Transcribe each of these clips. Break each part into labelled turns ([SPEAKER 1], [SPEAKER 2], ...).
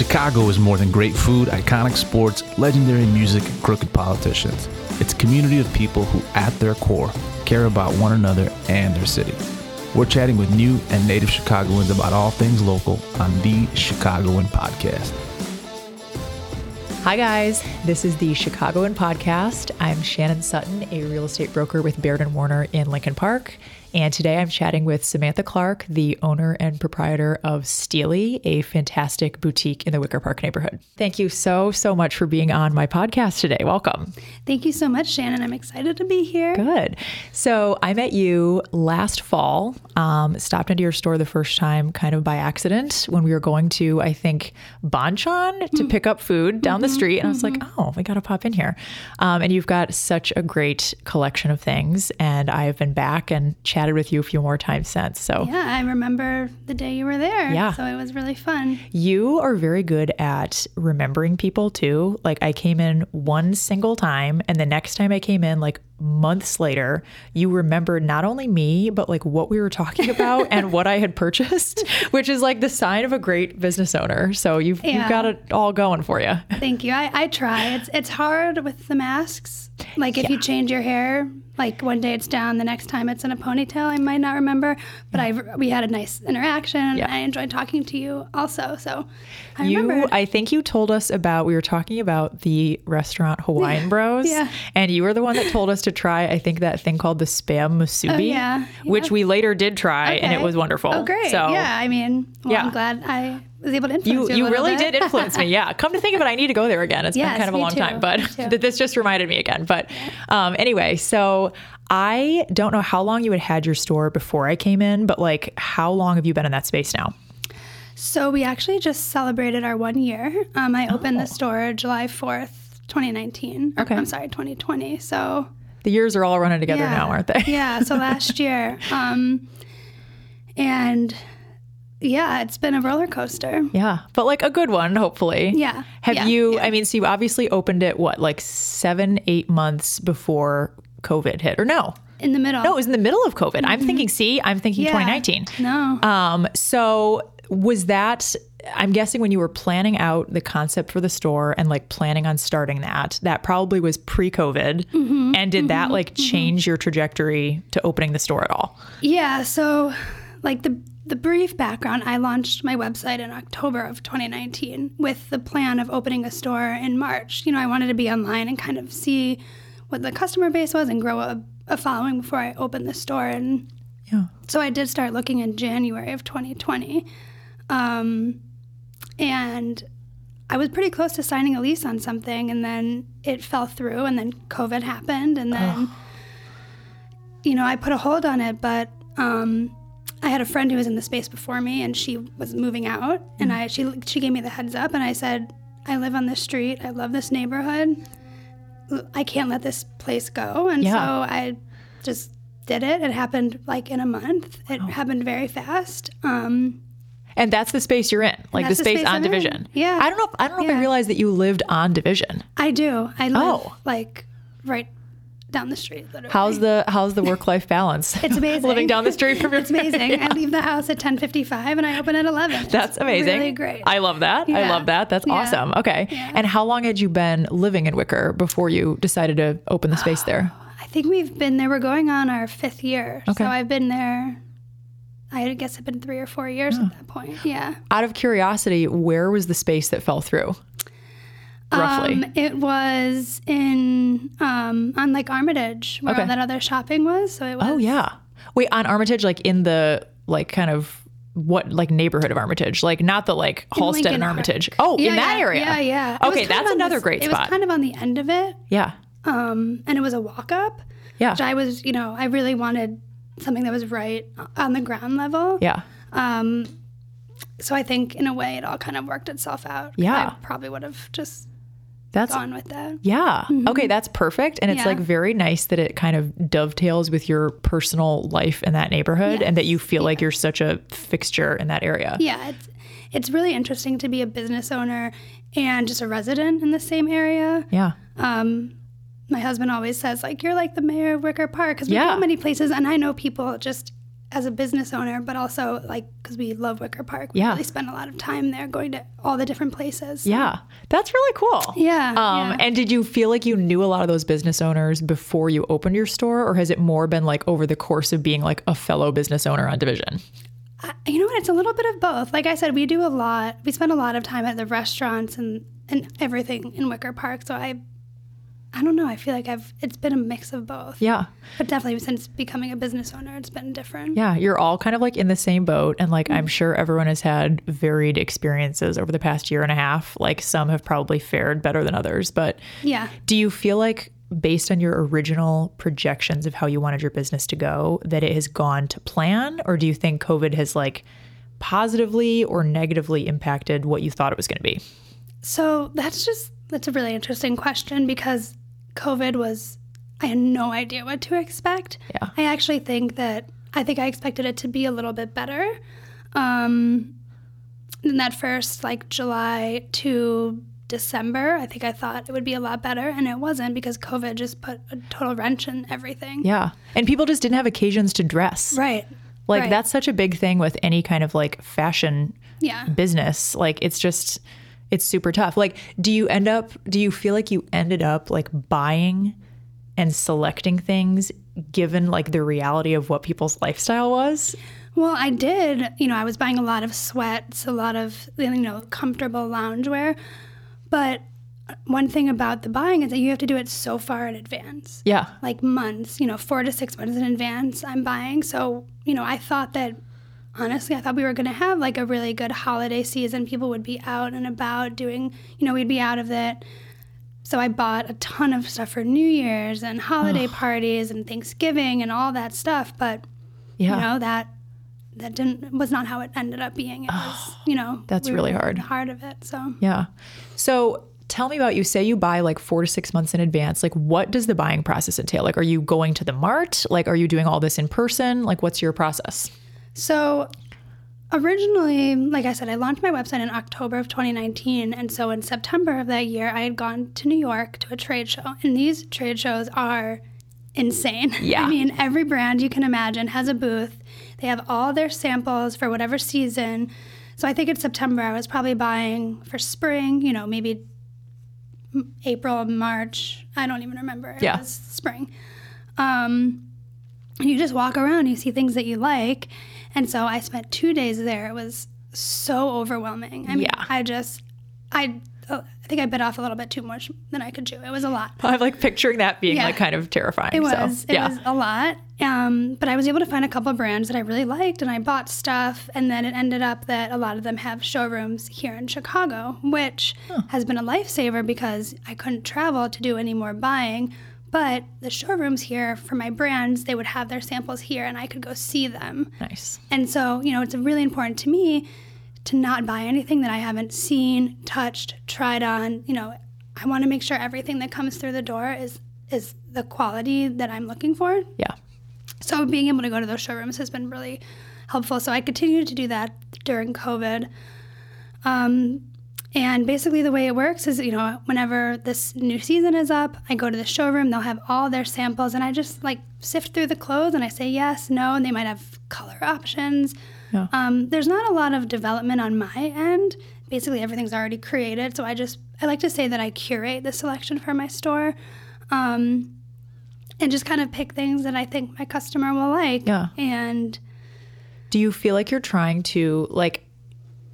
[SPEAKER 1] Chicago is more than great food, iconic sports, legendary music, and crooked politicians. It's a community of people who, at their core, care about one another and their city. We're chatting with new and native Chicagoans about all things local on the Chicagoan Podcast.
[SPEAKER 2] Hi, guys. This is the Chicagoan Podcast. I'm Shannon Sutton, a real estate broker with Baird and Warner in Lincoln Park. And today I'm chatting with Samantha Clark, the owner and proprietor of Steely, a fantastic boutique in the Wicker Park neighborhood. Thank you so, so much for being on my podcast today. Welcome.
[SPEAKER 3] Thank you so much, Shannon. I'm excited to be here.
[SPEAKER 2] Good. So I met you last fall, um, stopped into your store the first time kind of by accident when we were going to, I think, Bonchon to pick up food down the street. And I was like, oh, we got to pop in here. Um, and you've got such a great collection of things. And I've been back and chatted with you a few more times since. So
[SPEAKER 3] Yeah, I remember the day you were there.
[SPEAKER 2] Yeah.
[SPEAKER 3] So it was really fun.
[SPEAKER 2] you are very good at remembering people too. Like I came in one single time, and the next time I came in, like months later, you remembered not only me, but like what we were talking about and what I had purchased, which is like the sign of a great business owner. So you've you've got it all going for you.
[SPEAKER 3] Thank you. I, I try. It's it's hard with the masks. Like if you change your hair, like one day it's down, the next time it's in a ponytail. I might not remember, but I we had a nice interaction.
[SPEAKER 2] Yeah.
[SPEAKER 3] I enjoyed talking to you also. So I
[SPEAKER 2] You. I think you told us about, we were talking about the restaurant Hawaiian Bros.
[SPEAKER 3] Yeah.
[SPEAKER 2] And you were the one that told us to try, I think, that thing called the Spam Musubi.
[SPEAKER 3] Oh, yeah.
[SPEAKER 2] Which we later did try, and it was wonderful.
[SPEAKER 3] Oh, great.
[SPEAKER 2] So,
[SPEAKER 3] yeah. I mean, well,
[SPEAKER 2] Yeah.
[SPEAKER 3] I'm glad I was able to influence
[SPEAKER 2] You,
[SPEAKER 3] you.
[SPEAKER 2] you really
[SPEAKER 3] bit.
[SPEAKER 2] did influence me. Yeah. Come to think of it, I need to go there again. It's been kind of a long
[SPEAKER 3] too.
[SPEAKER 2] time, but
[SPEAKER 3] Me too.
[SPEAKER 2] th- this just reminded me again. But um, anyway, so I don't know how long you had had your store before I came in, but like, how long have you been in that space now?
[SPEAKER 3] So we actually just celebrated our one year. Um, I opened
[SPEAKER 2] Oh.
[SPEAKER 3] the store July 4th, 2019.
[SPEAKER 2] Okay.
[SPEAKER 3] I'm sorry, 2020. So
[SPEAKER 2] The years are all running together
[SPEAKER 3] yeah.
[SPEAKER 2] now, aren't they?
[SPEAKER 3] yeah. So last year. Um, and yeah, it's been a roller coaster.
[SPEAKER 2] Yeah, but like a good one, hopefully.
[SPEAKER 3] Yeah,
[SPEAKER 2] Have
[SPEAKER 3] yeah,
[SPEAKER 2] you?
[SPEAKER 3] yeah.
[SPEAKER 2] I mean, so you obviously opened it what, like seven, eight months before COVID hit, or no?
[SPEAKER 3] In the middle.
[SPEAKER 2] No, it was in the middle of COVID. I'm thinking. See, I'm thinking
[SPEAKER 3] Mm-hmm. Yeah.
[SPEAKER 2] 2019.
[SPEAKER 3] No.
[SPEAKER 2] Um. So was that? I'm guessing when you were planning out the concept for the store and like planning on starting that, that probably was pre-COVID.
[SPEAKER 3] Mm-hmm.
[SPEAKER 2] And did that like change your trajectory to opening the store at all?
[SPEAKER 3] Yeah, so like the the brief background, I launched my website in October of 2019 with the plan of opening a store in March. You know, I wanted to be online and kind of see what the customer base was and grow a, a following before I opened the store. And
[SPEAKER 2] Yeah.
[SPEAKER 3] so I did start looking in January of 2020. Um, and I was pretty close to signing a lease on something, and then it fell through, and then COVID happened, and then, you know, I put a hold on it. But um, I had a friend who was in the space before me, and she was moving out, and I she she gave me the heads up, and I said, I live on this street, I love this neighborhood, I can't let this place go, and
[SPEAKER 2] Yeah.
[SPEAKER 3] so I just did it. It happened like in a month. It happened very fast. Um,
[SPEAKER 2] And that's the space you're in, like the space,
[SPEAKER 3] space
[SPEAKER 2] on
[SPEAKER 3] I'm in.
[SPEAKER 2] Division.
[SPEAKER 3] Yeah.
[SPEAKER 2] I don't know. If, I don't know if I realized that you lived on Division.
[SPEAKER 3] I do. I live
[SPEAKER 2] Oh.
[SPEAKER 3] like right down the street. Literally.
[SPEAKER 2] How's the how's the work life balance?
[SPEAKER 3] It's amazing.
[SPEAKER 2] Living down the street from your
[SPEAKER 3] It's amazing. I leave the house at ten fifty five and I open at eleven.
[SPEAKER 2] That's amazing.
[SPEAKER 3] Really great.
[SPEAKER 2] I love that. I love that. That's
[SPEAKER 3] Yeah.
[SPEAKER 2] awesome. Okay.
[SPEAKER 3] Yeah.
[SPEAKER 2] And how long had you been living in Wicker before you decided to open the space there?
[SPEAKER 3] Oh, I think we've been there. We're going on our fifth year.
[SPEAKER 2] Okay.
[SPEAKER 3] So I've been there. I guess it's been three or four years at that point. Yeah.
[SPEAKER 2] Out of curiosity, where was the space that fell through? Roughly.
[SPEAKER 3] Um, it was in um, on like Armitage, where
[SPEAKER 2] Okay.
[SPEAKER 3] all that other shopping was. So it was.
[SPEAKER 2] oh yeah. Wait, on Armitage, like in the like kind of what like neighborhood of Armitage? Like not the like Halsted
[SPEAKER 3] Lincoln
[SPEAKER 2] and
[SPEAKER 3] Park.
[SPEAKER 2] Armitage. Oh, in that
[SPEAKER 3] yeah,
[SPEAKER 2] area.
[SPEAKER 3] Yeah, yeah. It was
[SPEAKER 2] Okay,
[SPEAKER 3] kind
[SPEAKER 2] that's
[SPEAKER 3] on
[SPEAKER 2] another
[SPEAKER 3] this-
[SPEAKER 2] great
[SPEAKER 3] It
[SPEAKER 2] spot.
[SPEAKER 3] was kind of on the end of it.
[SPEAKER 2] yeah.
[SPEAKER 3] um, and it was a walk up.
[SPEAKER 2] Yeah.
[SPEAKER 3] Which I was, you know, I really wanted something that was right on the ground level.
[SPEAKER 2] Yeah.
[SPEAKER 3] Um, so I think in a way it all kind of worked itself out.
[SPEAKER 2] Yeah.
[SPEAKER 3] I probably would have just
[SPEAKER 2] That's
[SPEAKER 3] gone with that.
[SPEAKER 2] Yeah. Okay, that's perfect. And it's
[SPEAKER 3] Mm-hmm. Yeah.
[SPEAKER 2] like very nice that it kind of dovetails with your personal life in that neighborhood and that you feel like you're such a fixture in that area.
[SPEAKER 3] Yeah, it's it's really interesting to be a business owner and just a resident in the same area.
[SPEAKER 2] Yeah.
[SPEAKER 3] Um, my husband always says like you're like the mayor of Wicker Park because we
[SPEAKER 2] Yeah.
[SPEAKER 3] go many places, and I know people just as a business owner, but also like because we love Wicker Park. We
[SPEAKER 2] Yeah.
[SPEAKER 3] really spend a lot of time there, going to all the different places.
[SPEAKER 2] Yeah, that's really cool.
[SPEAKER 3] Yeah,
[SPEAKER 2] Um,
[SPEAKER 3] yeah.
[SPEAKER 2] And did you feel like you knew a lot of those business owners before you opened your store, or has it more been like over the course of being like a fellow business owner on Division?
[SPEAKER 3] I- you know what? It's a little bit of both. Like I said, we do a lot. We spend a lot of time at the restaurants and and everything in Wicker Park. So I, I don't know. I feel like I've it's been a mix of both.
[SPEAKER 2] Yeah.
[SPEAKER 3] But definitely since becoming a business owner, it's been different.
[SPEAKER 2] Yeah, you're all kind of like in the same boat. And like, I'm mm. sure everyone has had varied experiences over the past year and a half. Like, some have probably fared better than others. But
[SPEAKER 3] Yeah.
[SPEAKER 2] do you feel like, based on your original projections of how you wanted your business to go, that it has gone to plan? Or do you think COVID has like positively or negatively impacted what you thought it was going to be?
[SPEAKER 3] So that's just that's a really interesting question because COVID was I had no idea what to expect.
[SPEAKER 2] Yeah.
[SPEAKER 3] I actually think that I think I expected it to be a little bit better. Um in that first like July to December, I think I thought it would be a lot better and it wasn't because COVID just put a total wrench in everything.
[SPEAKER 2] Yeah. And people just didn't have occasions to dress.
[SPEAKER 3] Right.
[SPEAKER 2] Like,
[SPEAKER 3] right.
[SPEAKER 2] that's such a big thing with any kind of like fashion
[SPEAKER 3] Yeah.
[SPEAKER 2] business like it's just it's super tough like do you end up do you feel like you ended up like buying and selecting things given like the reality of what people's lifestyle was
[SPEAKER 3] Well, I did. You know, I was buying a lot of sweats, a lot of you know comfortable loungewear, but one thing about the buying is that you have to do it so far in advance,
[SPEAKER 2] yeah
[SPEAKER 3] like months. You know, four to six months in advance. I'm buying, so you know, I thought that honestly, I thought we were going to have like a really good holiday season. People would be out and about doing, you know, we'd be out of it. So I bought a ton of stuff for New Year's and holiday parties and Thanksgiving and all that stuff, but
[SPEAKER 2] yeah.
[SPEAKER 3] you know that that didn't was not how it ended up being. It was you know
[SPEAKER 2] That's
[SPEAKER 3] we
[SPEAKER 2] really hard.
[SPEAKER 3] heart of it so.
[SPEAKER 2] Yeah. So tell me about you say you buy like four to six months in advance. Like what does the buying process entail? Like are you going to the mart? Like are you doing all this in person? Like what's your process
[SPEAKER 3] so originally like i said i launched my website in october of 2019 and so in september of that year i had gone to new york to a trade show and these trade shows are insane
[SPEAKER 2] Yeah.
[SPEAKER 3] i mean every brand you can imagine has a booth they have all their samples for whatever season so i think in september i was probably buying for spring you know maybe April, March. I don't even remember. It
[SPEAKER 2] Yeah.
[SPEAKER 3] was spring. Um, and you just walk around, you see things that you like. And so I spent two days there. It was so overwhelming. I mean,
[SPEAKER 2] Yeah.
[SPEAKER 3] I just, I, uh, I think I bit off a little bit too much than I could chew. It was a lot.
[SPEAKER 2] i'm like picturing that being
[SPEAKER 3] Yeah.
[SPEAKER 2] like kind of terrifying
[SPEAKER 3] It
[SPEAKER 2] so,
[SPEAKER 3] was. It
[SPEAKER 2] yeah
[SPEAKER 3] was a lot. Um, but I was able to find a couple brands that I really liked, and I bought stuff. And then it ended up that a lot of them have showrooms here in Chicago, which has been a lifesaver because I couldn't travel to do any more buying. But the showrooms here for my brands, they would have their samples here, and I could go see them.
[SPEAKER 2] nice
[SPEAKER 3] And so, you know, it's really important to me to not buy anything that I haven't seen, touched, tried on. You know, I want to make sure everything that comes through the door is is the quality that I'm looking for.
[SPEAKER 2] yeah
[SPEAKER 3] So being able to go to those showrooms has been really helpful. So I continued to do that during COVID. Um, and basically, the way it works is, you know, whenever this new season is up, I go to the showroom. They'll have all their samples, and I just like sift through the clothes, and I say yes, no, and they might have color options.
[SPEAKER 2] Yeah.
[SPEAKER 3] Um, there's not a lot of development on my end. Basically, everything's already created. So I just I like to say that I curate the selection for my store. Um, and just kind of pick things that I think my customer will like.
[SPEAKER 2] Yeah.
[SPEAKER 3] And
[SPEAKER 2] do you feel like you're trying to like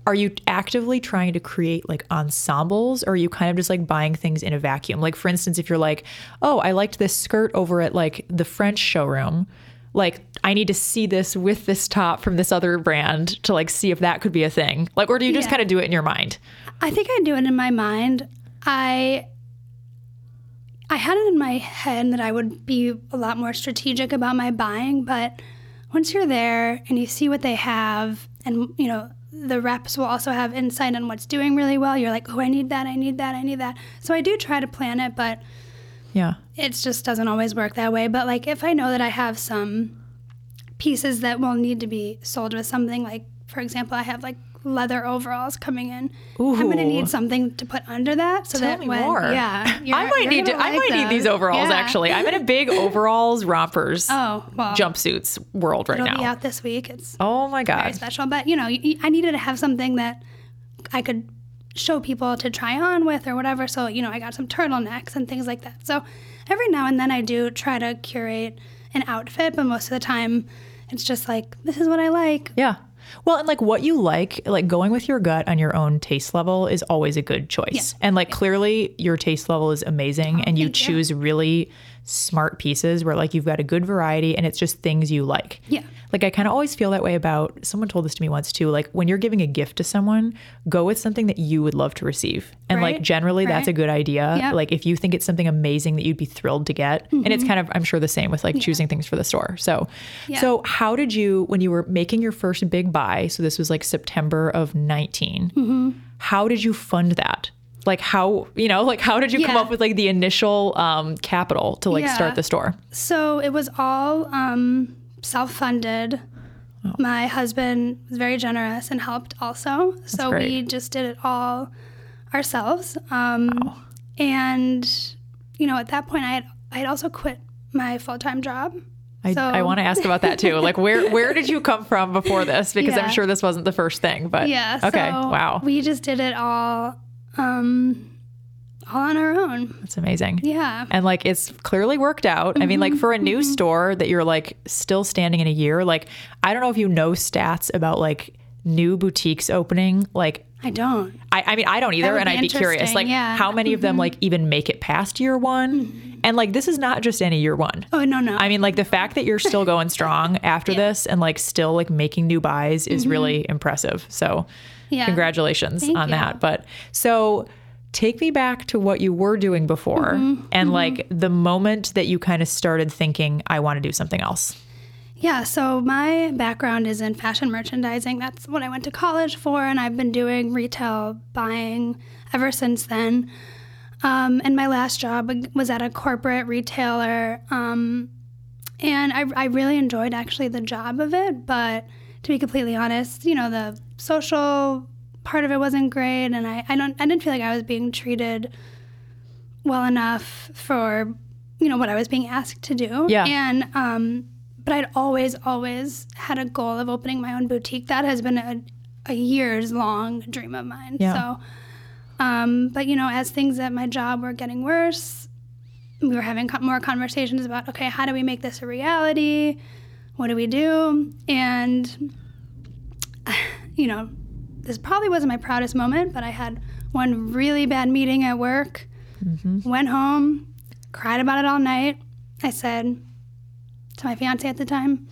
[SPEAKER 2] are you actively trying to create like ensembles or are you kind of just like buying things in a vacuum like for instance if you're like oh i liked this skirt over at like the french showroom like i need to see this with this top from this other brand to like see if that could be a thing like or do you just
[SPEAKER 3] Yeah.
[SPEAKER 2] kind of do it in your mind
[SPEAKER 3] I think I do it in my mind. I I had it in my head that I would be a lot more strategic about my buying, but once you're there and you see what they have and you know the reps will also have insight on what's doing really well. You're like, "Oh, I need that. I need that. I need that." So I do try to plan it, but
[SPEAKER 2] yeah
[SPEAKER 3] it just doesn't always work that way. But like if I know that I have some pieces that will need to be sold with something like for example, I have like leather overalls coming in. I'm gonna need something to put under that so
[SPEAKER 2] Tell
[SPEAKER 3] that
[SPEAKER 2] me
[SPEAKER 3] when
[SPEAKER 2] more.
[SPEAKER 3] yeah,
[SPEAKER 2] I might need to,
[SPEAKER 3] gonna
[SPEAKER 2] I
[SPEAKER 3] like
[SPEAKER 2] might need these overalls
[SPEAKER 3] Yeah.
[SPEAKER 2] actually. I'm in a big overalls rompers
[SPEAKER 3] Oh well,
[SPEAKER 2] jumpsuits world right
[SPEAKER 3] it'll
[SPEAKER 2] now.
[SPEAKER 3] be out this week. It's
[SPEAKER 2] Oh my god, very
[SPEAKER 3] special. But you know, I needed to have something that I could show people to try on with or whatever. So you know, I got some turtlenecks and things like that. So every now and then I do try to curate an outfit, but most of the time it's just like this is what I like.
[SPEAKER 2] Yeah. Well, and like what you like, like going with your gut on your own taste level is always a good choice. And like clearly your taste level is amazing oh, and you
[SPEAKER 3] Oh, thank you.
[SPEAKER 2] choose really smart pieces where like you've got a good variety and it's just things you like.
[SPEAKER 3] Yeah.
[SPEAKER 2] Like I kind of always feel that way about someone told this to me once too. Like when you're giving a gift to someone, go with something that you would love to receive. And like
[SPEAKER 3] Right,
[SPEAKER 2] generally that's a good idea.
[SPEAKER 3] Yeah.
[SPEAKER 2] Like if you think it's something amazing that you'd be thrilled to get. And it's kind of I'm sure the same with like choosing things for the store. So
[SPEAKER 3] Yeah.
[SPEAKER 2] so how did you when you were making your first big buy, so this was like September of 19.
[SPEAKER 3] Mm-hmm.
[SPEAKER 2] How did you fund that? Like how, you know, like how did you come up with like the initial um capital to like
[SPEAKER 3] Yeah.
[SPEAKER 2] start the store?
[SPEAKER 3] So it was all um, self funded.
[SPEAKER 2] Oh.
[SPEAKER 3] My husband was very generous and helped also. so
[SPEAKER 2] great.
[SPEAKER 3] we just did it all ourselves. Um, And, you know, at that point, I had, I had also quit my full time job.
[SPEAKER 2] I,
[SPEAKER 3] So-
[SPEAKER 2] I want to ask about that too. Like where where did you come from before this? Because I'm sure this wasn't the first thing, but
[SPEAKER 3] Yeah.
[SPEAKER 2] okay.
[SPEAKER 3] So
[SPEAKER 2] wow.
[SPEAKER 3] We just did it all, um, all on our own.
[SPEAKER 2] That's amazing.
[SPEAKER 3] Yeah.
[SPEAKER 2] And like it's clearly worked out. I mean, like for a new store that you're like still standing in a year, like I don't know if you know stats about like new boutiques opening. Like
[SPEAKER 3] I don't.
[SPEAKER 2] I, I mean, I don't either, and
[SPEAKER 3] be
[SPEAKER 2] I'd be curious, like
[SPEAKER 3] yeah. Mm-hmm.
[SPEAKER 2] how many of them like even make it past year one? And like this is not just any year one.
[SPEAKER 3] Oh, no, no.
[SPEAKER 2] I mean, like the fact that you're still going strong after this and like still like making new buys is really impressive. So,
[SPEAKER 3] Mm-hmm. Yeah.
[SPEAKER 2] congratulations
[SPEAKER 3] Thank
[SPEAKER 2] on
[SPEAKER 3] you.
[SPEAKER 2] that. But so take me back to what you were doing before
[SPEAKER 3] Mm-hmm.
[SPEAKER 2] and like the moment that you kind of started thinking, I want to do something else.
[SPEAKER 3] Yeah, so my background is in fashion merchandising. That's what I went to college for, and I've been doing retail buying ever since then. Um, and my last job was at a corporate retailer, um, and I, I really enjoyed actually the job of it. But to be completely honest, you know, the social part of it wasn't great, and I, I don't I didn't feel like I was being treated well enough for you know what I was being asked to do.
[SPEAKER 2] Yeah.
[SPEAKER 3] And um, but I'd always always had a goal of opening my own boutique. That has been a, a years long dream of mine.
[SPEAKER 2] Yeah.
[SPEAKER 3] So, um, but you know, as things at my job were getting worse, we were having co- more conversations about okay, how do we make this a reality? What do we do? And you know, this probably wasn't my proudest moment, but I had one really bad meeting at work. Mm-hmm. Went home, cried about it all night. I said to my fiance at the time,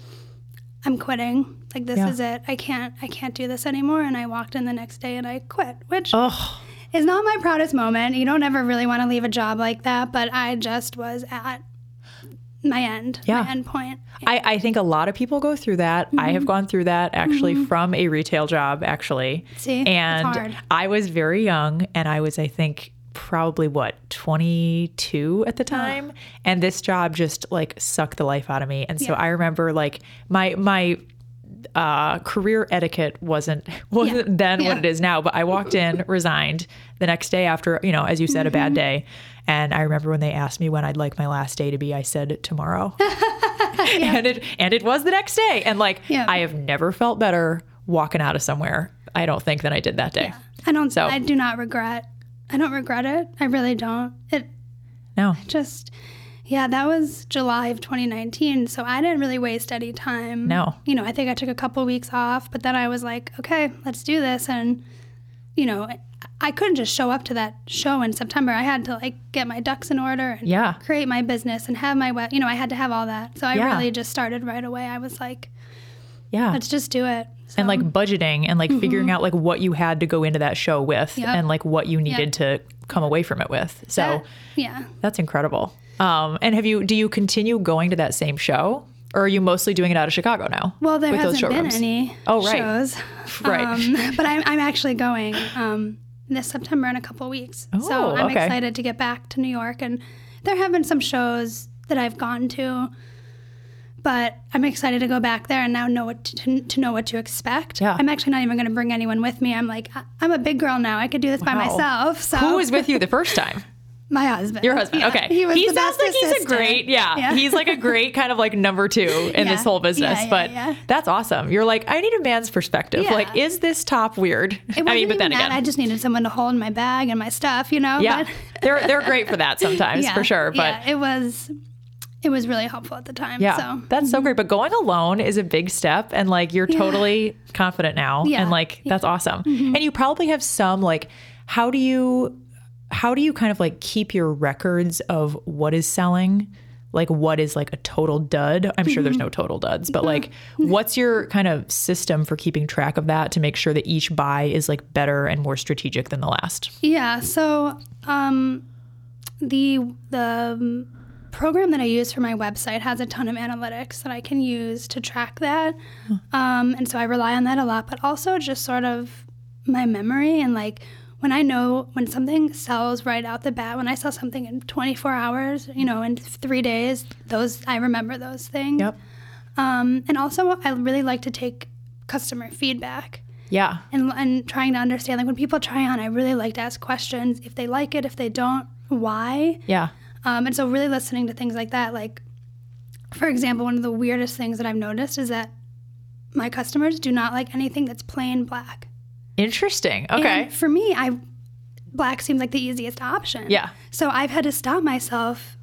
[SPEAKER 3] "I'm quitting. Like this
[SPEAKER 2] Yeah.
[SPEAKER 3] is it. I can't. I can't do this anymore." And I walked in the next day and I quit, which
[SPEAKER 2] Oh,
[SPEAKER 3] is not my proudest moment. You don't ever really want to leave a job like that, but I just was at my end,
[SPEAKER 2] Yeah.
[SPEAKER 3] my end point.
[SPEAKER 2] I, I think a lot of people go through that. I
[SPEAKER 3] Mm-hmm.
[SPEAKER 2] have gone through that actually from a retail job, actually.
[SPEAKER 3] See, it's
[SPEAKER 2] and
[SPEAKER 3] hard.
[SPEAKER 2] I was very young, and I was, I think, probably what 22 at the time and this job just like sucked the life out of me and so
[SPEAKER 3] Yeah.
[SPEAKER 2] i remember like my my uh, career etiquette wasn't wasn't
[SPEAKER 3] Yeah.
[SPEAKER 2] then
[SPEAKER 3] Yeah.
[SPEAKER 2] what it is now. But I walked in, resigned the next day after you know, as you said, a
[SPEAKER 3] Mm-hmm.
[SPEAKER 2] bad day. And I remember when they asked me when I'd like my last day to be, I said tomorrow, and it and it was the next day. And like
[SPEAKER 3] Yeah.
[SPEAKER 2] I have never felt better walking out of somewhere. I don't think than I did that day.
[SPEAKER 3] I don't.
[SPEAKER 2] So-
[SPEAKER 3] I do not regret. I don't regret it. I really don't. It
[SPEAKER 2] No,
[SPEAKER 3] just yeah that was july of 2019 so i didn't really waste any time
[SPEAKER 2] No.
[SPEAKER 3] you know i think i took a couple weeks off but then i was like okay let's do this and you know i couldn't just show up to that show in september i had to like get my ducks in order and
[SPEAKER 2] Yeah.
[SPEAKER 3] create my business and have my web you know i had to have all that so i
[SPEAKER 2] Yeah.
[SPEAKER 3] really just started right away i was like
[SPEAKER 2] yeah.
[SPEAKER 3] let's just do it so,
[SPEAKER 2] and like budgeting and like figuring out like what you had to go into that show with
[SPEAKER 3] Mm-hmm. Yep.
[SPEAKER 2] and like what you needed to come away from it with. So
[SPEAKER 3] that- yeah
[SPEAKER 2] that's incredible. Um, and have you do you continue going to that same show? Or are you mostly doing it out of Chicago now?
[SPEAKER 3] Well, there hasn't been any
[SPEAKER 2] Oh, right.
[SPEAKER 3] shows.
[SPEAKER 2] Right.
[SPEAKER 3] Um, but I'm, I'm actually going um, this September in a couple weeks.
[SPEAKER 2] Oh,
[SPEAKER 3] so I'm
[SPEAKER 2] okay.
[SPEAKER 3] excited to get back to New York. And there have been some shows that I've gone to. but I'm excited to go back there and now know what to, to know what to expect.
[SPEAKER 2] Yeah.
[SPEAKER 3] I'm actually not even going to bring anyone with me. I'm like, I'm a big girl now. I could do this by myself. So
[SPEAKER 2] Who was with you the first time?
[SPEAKER 3] my husband?
[SPEAKER 2] Your husband.
[SPEAKER 3] Yeah,
[SPEAKER 2] okay.
[SPEAKER 3] He was
[SPEAKER 2] he
[SPEAKER 3] the
[SPEAKER 2] sounds
[SPEAKER 3] best
[SPEAKER 2] like he's a great, yeah,
[SPEAKER 3] Yeah.
[SPEAKER 2] He's like a great kind of like number two in
[SPEAKER 3] Yeah.
[SPEAKER 2] this whole business.
[SPEAKER 3] Yeah, yeah,
[SPEAKER 2] but
[SPEAKER 3] yeah.
[SPEAKER 2] that's awesome. You're like, I need a man's perspective.
[SPEAKER 3] Yeah.
[SPEAKER 2] Like, is this top weird? I mean, but then
[SPEAKER 3] that.
[SPEAKER 2] again,
[SPEAKER 3] I just needed someone to hold my bag and my stuff, you know.
[SPEAKER 2] yeah,
[SPEAKER 3] But-
[SPEAKER 2] they're they're great for that sometimes,
[SPEAKER 3] Yeah,
[SPEAKER 2] for sure. But
[SPEAKER 3] yeah, it was it was really helpful at the time.
[SPEAKER 2] Yeah,
[SPEAKER 3] So
[SPEAKER 2] that's so mm-hmm. great. But going alone is a big step, and like you're totally confident now,
[SPEAKER 3] Yeah.
[SPEAKER 2] and like that's awesome. Mm-hmm. And you probably have some like, how do you, how do you kind of like keep your records of what is selling? Like what is like a total dud? I'm sure there's no total duds, but like what's your kind of system for keeping track of that to make sure that each buy is like better and more strategic than the last?
[SPEAKER 3] Yeah. So um, the the program that I use for my website has a ton of analytics that I can use to track that, um, and so I rely on that a lot. But also just sort of my memory and like when I know when something sells right out the bat, when I sell something in 24 hours, you know, in three days, those I remember those things.
[SPEAKER 2] Yep.
[SPEAKER 3] Um, and also, I really like to take customer feedback
[SPEAKER 2] Yeah.
[SPEAKER 3] and, and trying to understand like when people try on i really like to ask questions if they like it if they don't why
[SPEAKER 2] Yeah.
[SPEAKER 3] um, and so really listening to things like that like for example one of the weirdest things that i've noticed is that my customers do not like anything that's plain black
[SPEAKER 2] Interesting. Okay.
[SPEAKER 3] and for me i black seems like the easiest option
[SPEAKER 2] Yeah.
[SPEAKER 3] so i've had to stop myself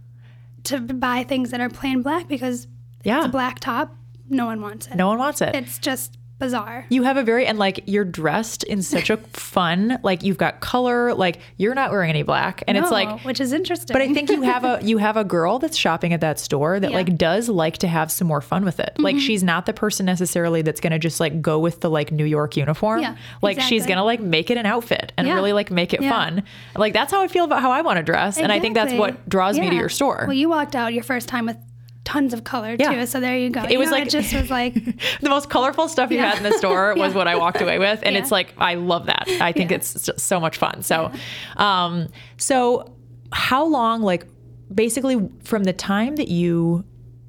[SPEAKER 3] to buy things that are plain black because
[SPEAKER 2] Yeah.
[SPEAKER 3] it's a black top no one wants it
[SPEAKER 2] no one wants it.
[SPEAKER 3] it's just bizarre
[SPEAKER 2] You have a very and like you're dressed in such a fun like you've got color like you're not wearing any black and it's like
[SPEAKER 3] which is interesting
[SPEAKER 2] but I think you have a you have a girl that's shopping at that store that
[SPEAKER 3] Yeah.
[SPEAKER 2] like does like to have some more fun with it. Like mm-hmm. she's not the person necessarily that's going to just like go with the like New York uniform.
[SPEAKER 3] Yeah,
[SPEAKER 2] like she's going to like make it an outfit and
[SPEAKER 3] Yeah.
[SPEAKER 2] really like make it
[SPEAKER 3] Yeah.
[SPEAKER 2] fun. Like that's how I feel about how I want to dress and I think that's what draws me to your store.
[SPEAKER 3] Well, you walked out your first time with tons of color
[SPEAKER 2] Yeah.
[SPEAKER 3] too, so there you go.
[SPEAKER 2] It
[SPEAKER 3] You
[SPEAKER 2] was
[SPEAKER 3] know,
[SPEAKER 2] like-
[SPEAKER 3] it just was like
[SPEAKER 2] the most colorful stuff you
[SPEAKER 3] Yeah.
[SPEAKER 2] had in the store was
[SPEAKER 3] Yeah.
[SPEAKER 2] what I walked away with, and it's like I love that. I think it's so much fun. So, um, so how long, like, basically from the time that you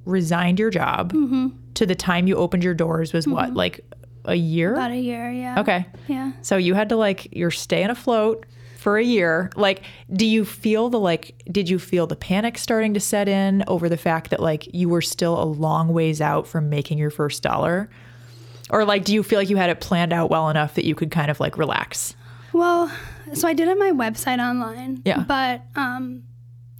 [SPEAKER 2] resigned your job
[SPEAKER 3] Mm-hmm.
[SPEAKER 2] to the time you opened your doors was what, like a year?
[SPEAKER 3] about a year. Yeah.
[SPEAKER 2] Okay.
[SPEAKER 3] Yeah.
[SPEAKER 2] So you had to like you're staying afloat for a year. Like, do you feel the like? Did you feel the panic starting to set in over the fact that like you were still a long ways out from making your first dollar, or like do you feel like you had it planned out well enough that you could kind of like relax?
[SPEAKER 3] Well, so I did it on my website online.
[SPEAKER 2] Yeah.
[SPEAKER 3] But um,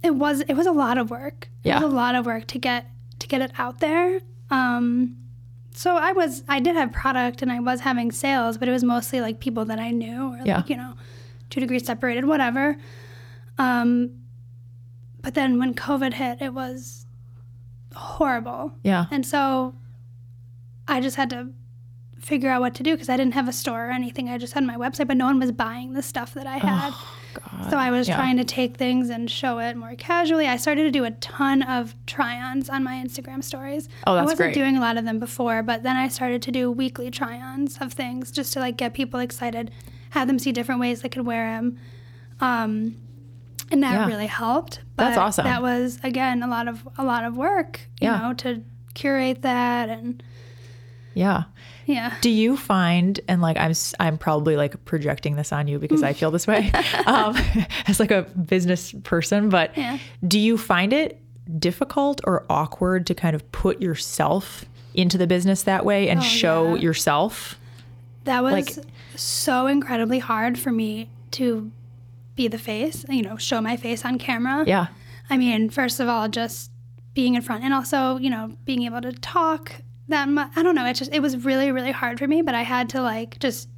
[SPEAKER 3] it was it was a lot of work. It
[SPEAKER 2] Yeah.
[SPEAKER 3] was a lot of work to get to get it out there. Um, so I was I did have product and I was having sales, but it was mostly like people that I knew or
[SPEAKER 2] Yeah.
[SPEAKER 3] like you know, two degrees separated, whatever. Um, but then when COVID hit, it was horrible.
[SPEAKER 2] Yeah.
[SPEAKER 3] And so I just had to figure out what to do because I didn't have a store or anything. I just had my website, but no one was buying the stuff that I had. Oh, so I was
[SPEAKER 2] Yeah.
[SPEAKER 3] trying to take things and show it more casually. I started to do a ton of try-ons on my Instagram stories.
[SPEAKER 2] Oh, that's I
[SPEAKER 3] wasn't
[SPEAKER 2] great.
[SPEAKER 3] doing a lot of them before, but then I started to do weekly try-ons of things just to like get people excited, have them see different ways they could wear them. Um, and that
[SPEAKER 2] Yeah.
[SPEAKER 3] really helped. But
[SPEAKER 2] That's awesome.
[SPEAKER 3] That was again a lot of a lot of work, you
[SPEAKER 2] Yeah.
[SPEAKER 3] know, to curate that and
[SPEAKER 2] Yeah.
[SPEAKER 3] yeah.
[SPEAKER 2] Do you find, and like I'm, I'm probably like projecting this on you because I feel this way, um, as like a business person, but
[SPEAKER 3] Yeah.
[SPEAKER 2] do you find it difficult or awkward to kind of put yourself into the business that way and show
[SPEAKER 3] Oh, yeah.
[SPEAKER 2] yourself?
[SPEAKER 3] That was
[SPEAKER 2] Like-
[SPEAKER 3] so incredibly hard for me to be the face, you know, show my face on camera.
[SPEAKER 2] Yeah.
[SPEAKER 3] I mean, first of all, just being in front and also, you know, being able to talk that much. I don't know. It just, it was really, really hard for me, but I had to like just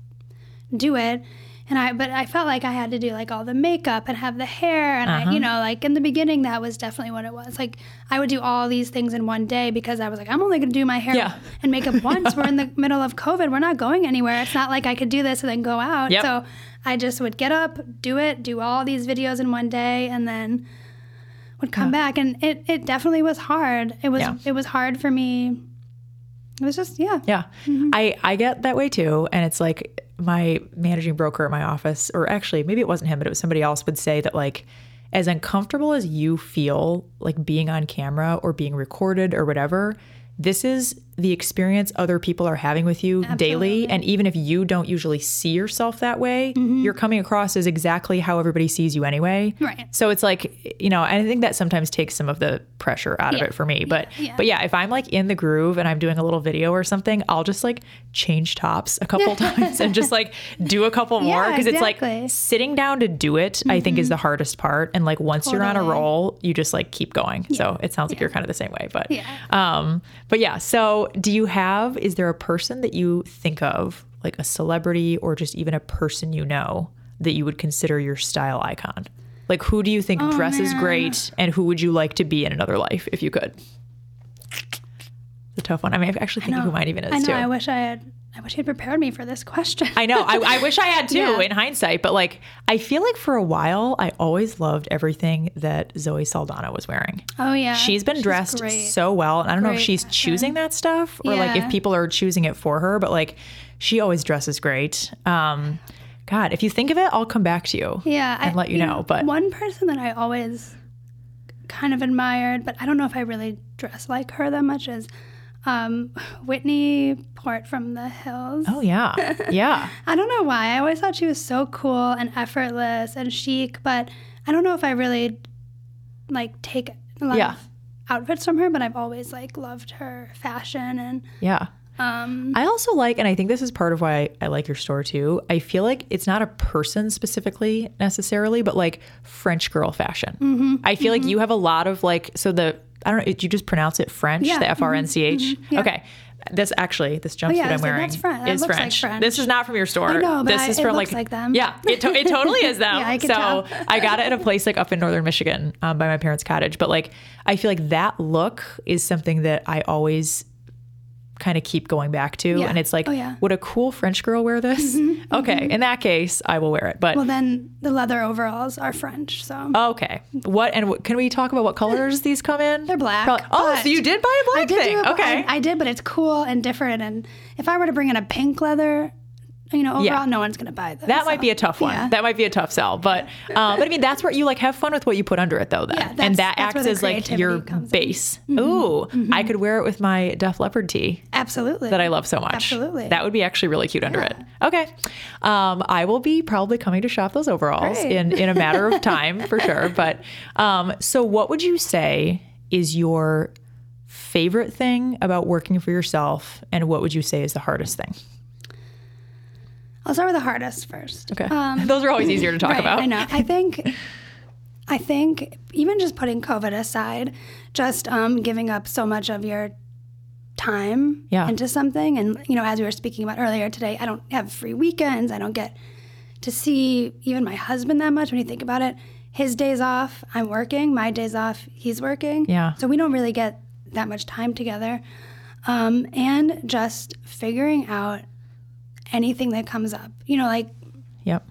[SPEAKER 3] do it. And I, but I felt like I had to do like all the makeup and have the hair. And
[SPEAKER 2] Uh-huh.
[SPEAKER 3] I, you know, like in the beginning, that was definitely what it was. Like I would do all these things in one day because I was like, I'm only going to do my hair
[SPEAKER 2] Yeah.
[SPEAKER 3] and makeup once. We're in the middle of COVID. We're not going anywhere. It's not like I could do this and then go out.
[SPEAKER 2] Yep.
[SPEAKER 3] So I just would get up, do it, do all these videos in one day, and then would come back. And it, it definitely was hard. It was
[SPEAKER 2] Yeah.
[SPEAKER 3] it was hard for me. It was just yeah.
[SPEAKER 2] Yeah. Mm-hmm. I, I get that way too. And it's like my managing broker at my office, or actually, maybe it wasn't him, but it was somebody else, would say that, like, as uncomfortable as you feel like being on camera or being recorded or whatever, this is the experience other people are having with you daily. And even if you don't usually see yourself that way,
[SPEAKER 3] Mm-hmm.
[SPEAKER 2] you're coming across as exactly how everybody sees you anyway.
[SPEAKER 3] Right.
[SPEAKER 2] So it's like, you know, I think that sometimes takes some of the pressure out of it for me. But
[SPEAKER 3] Yeah.
[SPEAKER 2] but yeah, if I'm like in the groove and I'm doing a little video or something, I'll just like change tops a couple times and just like do a couple more
[SPEAKER 3] Yeah,
[SPEAKER 2] because it's like.
[SPEAKER 3] Mm-hmm.
[SPEAKER 2] sitting down to do it. I think is the hardest part. And like once you're on a roll, you just like keep going. So it sounds like you're kind of the same way. But
[SPEAKER 3] Yeah.
[SPEAKER 2] um, but yeah. So do you have? Is there a person that you think of, like a celebrity or just even a person you know, that you would consider your style icon? Like who do you think
[SPEAKER 3] Oh,
[SPEAKER 2] dresses great, and who would you like to be in another life if you could? It's a tough one. I mean, I actually think who mine even is
[SPEAKER 3] I know.
[SPEAKER 2] too.
[SPEAKER 3] I wish I had. I wish you'd prepared me for this question.
[SPEAKER 2] I know. I, I wish I had too
[SPEAKER 3] Yeah.
[SPEAKER 2] in hindsight, but like I feel like for a while I always loved everything that Zoe Saldana was wearing.
[SPEAKER 3] oh yeah,
[SPEAKER 2] She's been dressed
[SPEAKER 3] great.
[SPEAKER 2] so well, and I don't know if she's
[SPEAKER 3] fashion.
[SPEAKER 2] choosing that stuff or like if people are choosing it for her, but like she always dresses great. Um God, if you think of it, I'll come back to you.
[SPEAKER 3] yeah,
[SPEAKER 2] and let you know, but-
[SPEAKER 3] one person that I always kind of admired, but I don't know if I really dress like her that much is um, Whitney Port from the Hills.
[SPEAKER 2] Oh yeah. Yeah.
[SPEAKER 3] I don't know why. I always thought she was so cool and effortless and chic, but I don't know if I really like take a lot
[SPEAKER 2] Yeah.
[SPEAKER 3] of outfits from her, but I've always like loved her fashion and
[SPEAKER 2] Yeah.
[SPEAKER 3] um
[SPEAKER 2] I also like, and I think this is part of why I like your store too. I feel like it's not a person specifically necessarily, but like French girl fashion.
[SPEAKER 3] Mm-hmm.
[SPEAKER 2] I feel like you have a lot of like, so the, I don't know, did you just pronounce it French?
[SPEAKER 3] Yeah,
[SPEAKER 2] The F R N C H?
[SPEAKER 3] yeah.
[SPEAKER 2] Okay. This actually, this jumpsuit
[SPEAKER 3] yeah, I
[SPEAKER 2] I'm
[SPEAKER 3] like,
[SPEAKER 2] wearing
[SPEAKER 3] that
[SPEAKER 2] is
[SPEAKER 3] looks like
[SPEAKER 2] French.
[SPEAKER 3] French.
[SPEAKER 2] This is not from your store.
[SPEAKER 3] I know, but
[SPEAKER 2] this
[SPEAKER 3] I-
[SPEAKER 2] is
[SPEAKER 3] it
[SPEAKER 2] from
[SPEAKER 3] looks
[SPEAKER 2] like,
[SPEAKER 3] like them.
[SPEAKER 2] Yeah, it, to- it totally is them.
[SPEAKER 3] Yeah, I can
[SPEAKER 2] so
[SPEAKER 3] tell.
[SPEAKER 2] I got it at a place like up in northern Michigan um, by my parents' cottage. But like, I feel like that look is something that I always kind of keep going back to.
[SPEAKER 3] Yeah.
[SPEAKER 2] And it's like,
[SPEAKER 3] Oh, yeah.
[SPEAKER 2] would a cool French girl wear this? Mm-hmm. Mm-hmm. Okay. In that case, I will wear it. But
[SPEAKER 3] well then the leather overalls are French, so
[SPEAKER 2] okay. What, and what, can we talk about what colors these come in?
[SPEAKER 3] They're black,
[SPEAKER 2] Probably- oh, so you did buy a black
[SPEAKER 3] I did
[SPEAKER 2] thing.
[SPEAKER 3] it,
[SPEAKER 2] okay.
[SPEAKER 3] I, I did, but it's cool and different. And if I were to bring in a pink leather, you know, overall,
[SPEAKER 2] Yeah.
[SPEAKER 3] no one's gonna buy this.
[SPEAKER 2] that might be a tough one.
[SPEAKER 3] yeah.
[SPEAKER 2] That might be a tough sell, but uh, but I mean that's where you like have fun with what you put under it though. Then
[SPEAKER 3] Yeah,
[SPEAKER 2] and that acts as like your
[SPEAKER 3] in. Mm-hmm.
[SPEAKER 2] base. Ooh, I could wear it with my Def Leppard tee
[SPEAKER 3] Absolutely.
[SPEAKER 2] that I love so much.
[SPEAKER 3] Absolutely.
[SPEAKER 2] That would be actually really cute under it. Okay. Um, I will be probably coming to shop those overalls
[SPEAKER 3] Great.
[SPEAKER 2] in, in a matter of time for sure. But um, so, what would you say is your favorite thing about working for yourself? And what would you say is the hardest thing?
[SPEAKER 3] I'll start with the hardest first.
[SPEAKER 2] Okay.
[SPEAKER 3] Um,
[SPEAKER 2] those are always easier to talk
[SPEAKER 3] right,
[SPEAKER 2] about.
[SPEAKER 3] I know. I think, I think even just putting COVID aside, just um, giving up so much of your time
[SPEAKER 2] Yeah.
[SPEAKER 3] into something, and you know, as we were speaking about earlier today, I don't have free weekends. I don't get to see even my husband that much. When you think about it, his days off, I'm working. My days off, he's working.
[SPEAKER 2] Yeah.
[SPEAKER 3] So we don't really get that much time together. Um, and just figuring out anything that comes up. You know, like
[SPEAKER 2] Yep.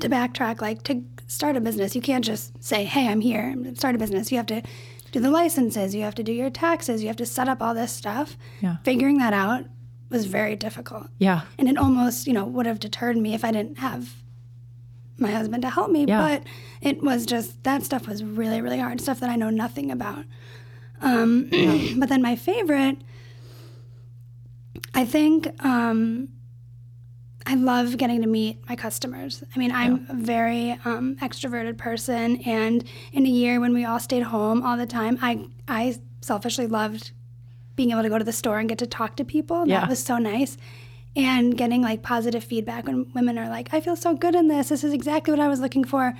[SPEAKER 3] to backtrack, like to start a business, you can't just say, "Hey, I'm here." Start a business. You have to do the licenses. You have to do your taxes. You have to set up all this stuff.
[SPEAKER 2] Yeah.
[SPEAKER 3] Figuring that out was very difficult,
[SPEAKER 2] Yeah.
[SPEAKER 3] and it almost, you know, would have deterred me if I didn't have my husband to help me.
[SPEAKER 2] Yeah.
[SPEAKER 3] But it was just that stuff was really, really hard stuff that I know nothing about. Um, but then my favorite, I think. Um, I love getting to meet my customers. I mean, I'm a very um, extroverted person, and in a year when we all stayed home all the time, I I selfishly loved being able to go to the store and get to talk to people.
[SPEAKER 2] Yeah.
[SPEAKER 3] That was so nice. And getting like positive feedback when women are like, I feel so good in this. This is exactly what I was looking for.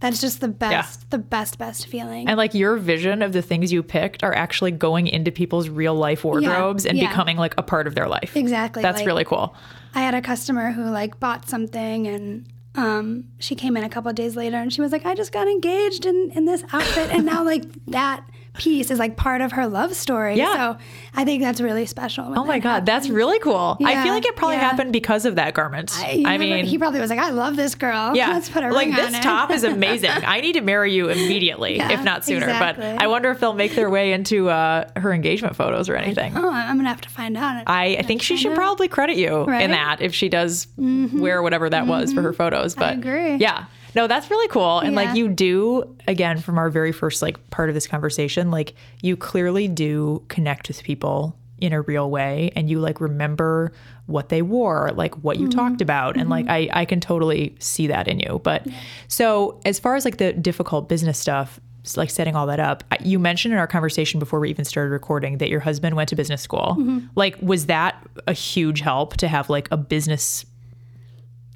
[SPEAKER 3] That's just the best, the best, best feeling.
[SPEAKER 2] And like your vision of the things you picked are actually going into people's real life wardrobes and
[SPEAKER 3] yeah.
[SPEAKER 2] becoming like a part of their life.
[SPEAKER 3] exactly.
[SPEAKER 2] That's
[SPEAKER 3] like,
[SPEAKER 2] really cool.
[SPEAKER 3] I had a customer who like bought something and um, she came in a couple of days later and she was like, I just got engaged in, in this outfit. and now like that piece is like part of her love story.
[SPEAKER 2] Yeah.
[SPEAKER 3] So I think that's really special.
[SPEAKER 2] Oh my
[SPEAKER 3] that
[SPEAKER 2] God, that's really cool. I feel like it probably
[SPEAKER 3] yeah.
[SPEAKER 2] happened because of that garment. I,
[SPEAKER 3] never-
[SPEAKER 2] mean,
[SPEAKER 3] he probably was like, I love this girl.
[SPEAKER 2] yeah,
[SPEAKER 3] Let's put her
[SPEAKER 2] like this top is amazing. I need to marry you immediately,
[SPEAKER 3] Yeah,
[SPEAKER 2] if not sooner.
[SPEAKER 3] exactly.
[SPEAKER 2] But I wonder if they'll make their way into uh, her engagement photos or anything.
[SPEAKER 3] oh, I'm going to have to find out.
[SPEAKER 2] I, I think she should
[SPEAKER 3] out.
[SPEAKER 2] probably credit you in
[SPEAKER 3] Right? Mm-hmm.
[SPEAKER 2] that if she does wear whatever that was for her photos. But
[SPEAKER 3] agree.
[SPEAKER 2] yeah. No, that's really cool. And
[SPEAKER 3] Yeah.
[SPEAKER 2] like you do, again, from our very first like part of this conversation, like you clearly do connect with people in a real way and you like remember what they wore, like what you mm-hmm. talked about. And like mm-hmm. I, I can totally see that in you. But so as far as like the difficult business stuff, like setting all that up, you mentioned in our conversation before we even started recording that your husband went to business school. Mm-hmm. Like, was that a huge help to have like a business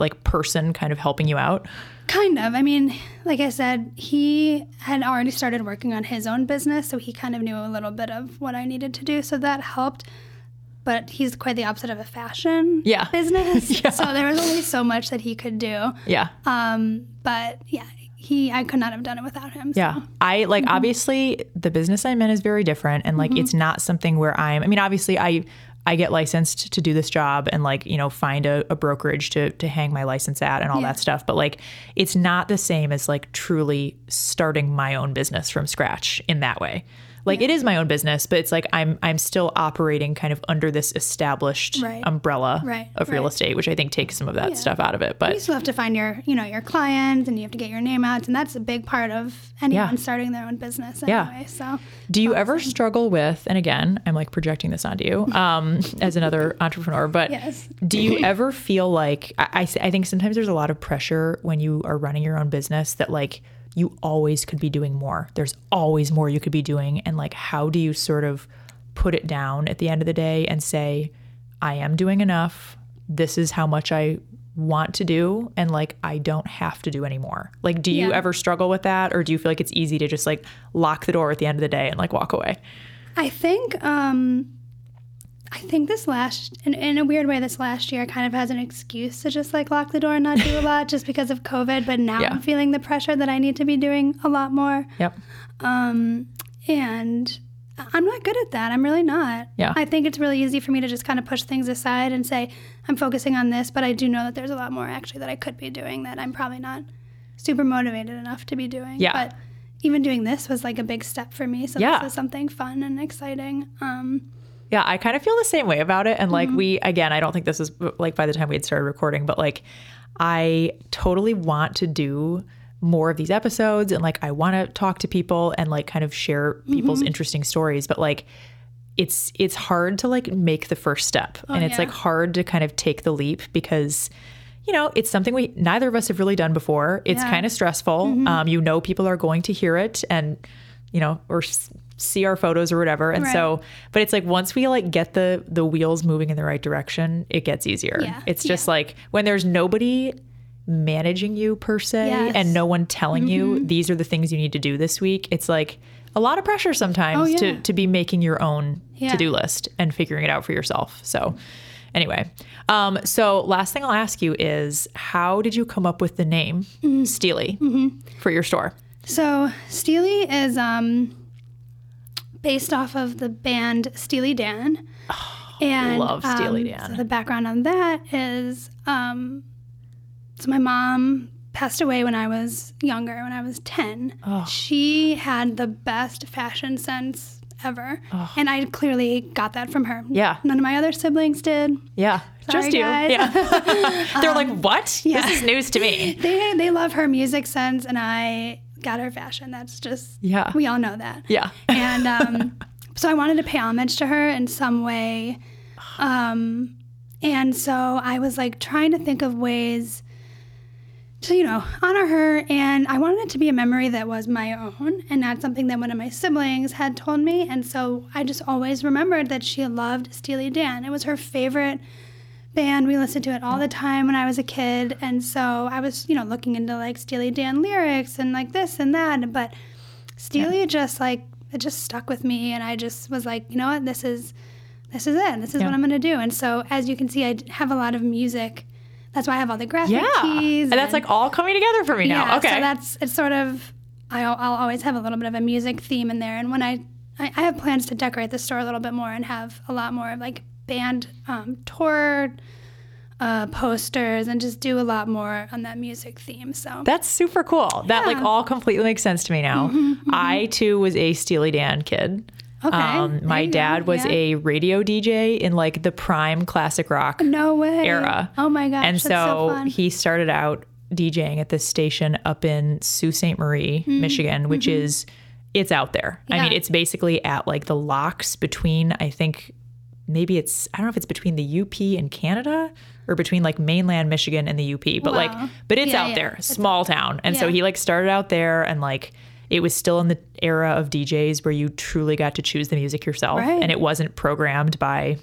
[SPEAKER 2] like person kind of helping you out?
[SPEAKER 3] Kind of. I mean, like I said, he had already started working on his own business, so he kind of knew a little bit of what I needed to do. So that helped. But he's quite the opposite of a fashion
[SPEAKER 2] Yeah.
[SPEAKER 3] business.
[SPEAKER 2] Yeah.
[SPEAKER 3] So there was only so much that he could do.
[SPEAKER 2] Yeah.
[SPEAKER 3] Um, but yeah, he I could not have done it without him. so-
[SPEAKER 2] Yeah. I like
[SPEAKER 3] Mm-hmm.
[SPEAKER 2] obviously the business I'm in is very different and like it's not something where I'm I mean obviously I I get licensed to do this job and like, you know, find a, a brokerage to to hang my license at and all
[SPEAKER 3] Yeah.
[SPEAKER 2] that stuff. But like it's not the same as like truly starting my own business from scratch in that way. Like it is my own business, but it's like I'm I'm still operating kind of under this established
[SPEAKER 3] Right.
[SPEAKER 2] umbrella
[SPEAKER 3] Right,
[SPEAKER 2] of real
[SPEAKER 3] right.
[SPEAKER 2] estate, which I think takes some of that stuff out of it. But
[SPEAKER 3] You still have to find your, you know, your clients, and you have to get your name out, and that's a big part of anyone
[SPEAKER 2] Yeah.
[SPEAKER 3] starting their own business.
[SPEAKER 2] Yeah.
[SPEAKER 3] Anyway, so
[SPEAKER 2] Do you ever struggle with, and again, I'm like projecting this onto you um, as another entrepreneur, but
[SPEAKER 3] Yes.
[SPEAKER 2] do you ever feel like, I, I, I think sometimes there's a lot of pressure when you are running your own business that like you always could be doing more. There's always more you could be doing. And like, how do you sort of put it down at the end of the day and say, I am doing enough. This is how much I want to do. And like, I don't have to do anymore. Like, do you
[SPEAKER 3] Yeah.
[SPEAKER 2] ever struggle with that? Or do you feel like it's easy to just like lock the door at the end of the day and like walk away?
[SPEAKER 3] I think um, I think this last in, in a weird way this last year kind of has an excuse to just like lock the door and not do a lot just because of COVID. But now
[SPEAKER 2] Yeah.
[SPEAKER 3] I'm feeling the pressure that I need to be doing a lot more.
[SPEAKER 2] Yep.
[SPEAKER 3] Um, and I'm not good at that. I'm really not.
[SPEAKER 2] Yeah.
[SPEAKER 3] I think it's really easy for me to just kind of push things aside and say I'm focusing on this, but I do know that there's a lot more actually that I could be doing that I'm probably not super motivated enough to be doing.
[SPEAKER 2] Yeah.
[SPEAKER 3] But even doing this was like a big step for me. So
[SPEAKER 2] Yeah.
[SPEAKER 3] this is something fun and exciting. Um,
[SPEAKER 2] Yeah, I kind of feel the same way about it. And like, mm-hmm. we, again, I don't think this is like by the time we had started recording, but like, I totally want to do more of these episodes and like, I want to talk to people and like kind of share people's mm-hmm. interesting stories. But like, it's it's hard to like make the first step oh, and it's
[SPEAKER 3] yeah.
[SPEAKER 2] like hard to kind of take the leap because you know it's something we neither of us have really done before it's
[SPEAKER 3] Yeah.
[SPEAKER 2] kind of stressful mm-hmm. um, you know people are going to hear it and you know or see our photos or whatever and so but it's like once we like get the the wheels moving in the right direction it gets easier
[SPEAKER 3] Yeah.
[SPEAKER 2] it's just like when there's nobody managing you per se
[SPEAKER 3] Yes. Mm-hmm.
[SPEAKER 2] and no one telling you these are the things you need to do this week it's like a lot of pressure sometimes
[SPEAKER 3] Oh, yeah.
[SPEAKER 2] to to be making your own
[SPEAKER 3] Yeah.
[SPEAKER 2] to-do list and figuring it out for yourself so anyway um so last thing i'll ask you is how did you come up with the name
[SPEAKER 3] Mm-hmm.
[SPEAKER 2] steely for your store
[SPEAKER 3] so Steely is um, based off of the band Steely Dan. and
[SPEAKER 2] love Steely
[SPEAKER 3] um,
[SPEAKER 2] Dan.
[SPEAKER 3] So the background on that is um, so my mom passed away when I was younger, when I was 10.
[SPEAKER 2] Oh.
[SPEAKER 3] She had the best fashion sense ever. And I clearly got that from her.
[SPEAKER 2] Yeah.
[SPEAKER 3] None of my other siblings did.
[SPEAKER 2] yeah
[SPEAKER 3] Sorry,
[SPEAKER 2] just you
[SPEAKER 3] guys.
[SPEAKER 2] yeah they're like what
[SPEAKER 3] yeah.
[SPEAKER 2] this is news to me
[SPEAKER 3] They they love her music sense and I got her fashion. That's just
[SPEAKER 2] Yeah.
[SPEAKER 3] We all know that.
[SPEAKER 2] yeah
[SPEAKER 3] And um, so I wanted to pay homage to her in some way. Um, and so I was like trying to think of ways to, you know, honor her. And I wanted it to be a memory that was my own and not something that one of my siblings had told me. And so I just always remembered that she loved Steely Dan. It was her favorite band. We listened to it all the time when I was a kid. And so I was, you know, looking into like Steely Dan lyrics and like this and that. But Steely just like, it just stuck with me. And I just was like, you know what, this is, this is it. This is
[SPEAKER 2] Yeah.
[SPEAKER 3] what I'm going to do. And so as you can see, I have a lot of music. That's why I have all the graphic
[SPEAKER 2] yeah
[SPEAKER 3] tees.
[SPEAKER 2] and that's like all coming together for me now
[SPEAKER 3] Yeah,
[SPEAKER 2] okay
[SPEAKER 3] So that's it's sort of I'll, I'll always have a little bit of a music theme in there, and when I, I have plans to decorate the store a little bit more and have a lot more of like band um, tour uh, posters and just do a lot more on that music theme. So
[SPEAKER 2] That's super cool. That like
[SPEAKER 3] Mm-hmm,
[SPEAKER 2] all completely makes sense to me now. I too was a Steely Dan kid.
[SPEAKER 3] Okay,
[SPEAKER 2] Um, my dad was
[SPEAKER 3] yeah.
[SPEAKER 2] a radio DJ in like the prime classic rock
[SPEAKER 3] no way
[SPEAKER 2] era.
[SPEAKER 3] Oh my gosh,
[SPEAKER 2] and
[SPEAKER 3] that's
[SPEAKER 2] so,
[SPEAKER 3] so,
[SPEAKER 2] he started out DJing at this station up in Sault Ste. Marie, Michigan, which is it's out there. I mean, it's basically at like the locks between I think maybe it's I don't know if it's between the UP and Canada or between like mainland Michigan and the UP, but like but it's
[SPEAKER 3] Yeah,
[SPEAKER 2] out
[SPEAKER 3] yeah.
[SPEAKER 2] there, small town. And so he like started out there and like it was still in the era of DJs where you truly got to choose the music yourself
[SPEAKER 3] Right.
[SPEAKER 2] and it wasn't programmed by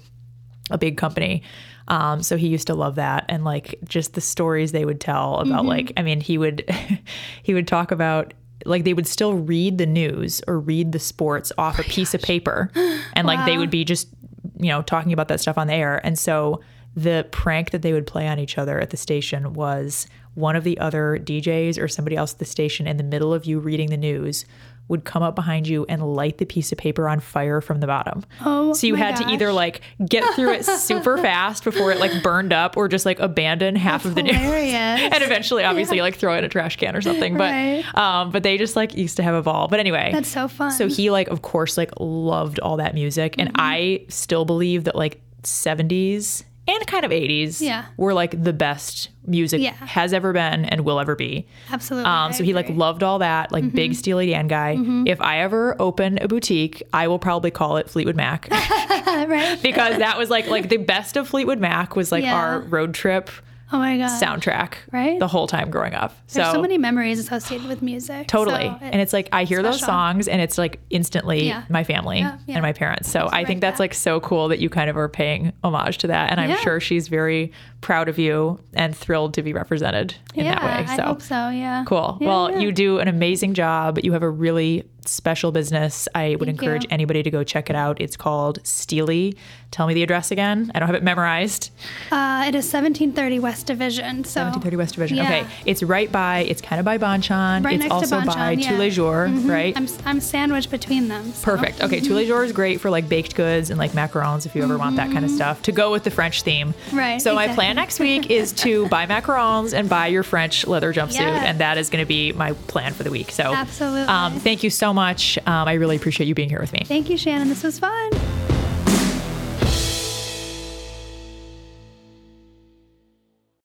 [SPEAKER 2] a big company. Um, so he used to love that and like just the stories they would tell about
[SPEAKER 3] Mm-hmm.
[SPEAKER 2] like I mean he would he would talk about like they would still read the news or read the sports off a piece of paper and like they would be just you know talking about that stuff on the air. And so the prank that they would play on each other at the station was one of the other DJs or somebody else at the station in the middle of you reading the news would come up behind you and light the piece of paper on fire from the bottom.
[SPEAKER 3] Oh
[SPEAKER 2] so you had to either like get through it super fast before it like burned up or just like abandon half of the news
[SPEAKER 3] hilarious.
[SPEAKER 2] and eventually obviously like throw it in a trash can or something but
[SPEAKER 3] Right.
[SPEAKER 2] um but they just like used to have a ball but anyway
[SPEAKER 3] That's so fun.
[SPEAKER 2] so he like of course like loved all that music and
[SPEAKER 3] Mm-hmm.
[SPEAKER 2] i still believe that like 70s and kind of 80s
[SPEAKER 3] Yeah.
[SPEAKER 2] were like the best music
[SPEAKER 3] Yeah.
[SPEAKER 2] has ever been and will ever be
[SPEAKER 3] Absolutely.
[SPEAKER 2] um, so he like.
[SPEAKER 3] Mm-hmm.
[SPEAKER 2] loved all that, like big Steely Dan guy. If I ever open a boutique, I will probably call it Fleetwood Mac
[SPEAKER 3] right?
[SPEAKER 2] because that was like like the best of Fleetwood Mac was like
[SPEAKER 3] Yeah.
[SPEAKER 2] our road trip
[SPEAKER 3] Oh my god.
[SPEAKER 2] soundtrack
[SPEAKER 3] Right?
[SPEAKER 2] the whole time growing up.
[SPEAKER 3] There's so, many memories associated with music.
[SPEAKER 2] Totally.
[SPEAKER 3] so
[SPEAKER 2] and it's like I hear those songs and it's like instantly
[SPEAKER 3] Yeah.
[SPEAKER 2] my family
[SPEAKER 3] Yeah, yeah.
[SPEAKER 2] and my parents. So I think that's
[SPEAKER 3] back.
[SPEAKER 2] like so cool that you kind of are paying homage to that. And I'm sure she's very proud of you and thrilled to be represented in that way. So
[SPEAKER 3] I hope so. Yeah.
[SPEAKER 2] Cool. Well, you do an amazing job. You have a really special business. I would
[SPEAKER 3] Thank
[SPEAKER 2] encourage
[SPEAKER 3] you.
[SPEAKER 2] anybody to go check it out. It's called Steely. Tell me the address again. I don't have it memorized.
[SPEAKER 3] Uh, it is 1730 West Division. So
[SPEAKER 2] 1730 West Division.
[SPEAKER 3] Yeah.
[SPEAKER 2] Okay. It's right by, it's kind of by Bonchon.
[SPEAKER 3] Right
[SPEAKER 2] it's
[SPEAKER 3] next
[SPEAKER 2] also
[SPEAKER 3] to
[SPEAKER 2] by
[SPEAKER 3] Bonchon, yeah.
[SPEAKER 2] Tous Les Jours, right?
[SPEAKER 3] I'm, I'm sandwiched between them. so-
[SPEAKER 2] Perfect. Okay, Jours is great for like baked goods and like macarons if you ever want that kind of stuff to go with the French theme.
[SPEAKER 3] Mm-hmm. Right,
[SPEAKER 2] So my plan next week is to buy macarons and buy your French leather jumpsuit,
[SPEAKER 3] Yes.
[SPEAKER 2] and that is going to be my plan for the week. So
[SPEAKER 3] Absolutely.
[SPEAKER 2] Um, thank you so much. Um, I really appreciate you being here with me.
[SPEAKER 3] Thank you, Shannon. This was fun.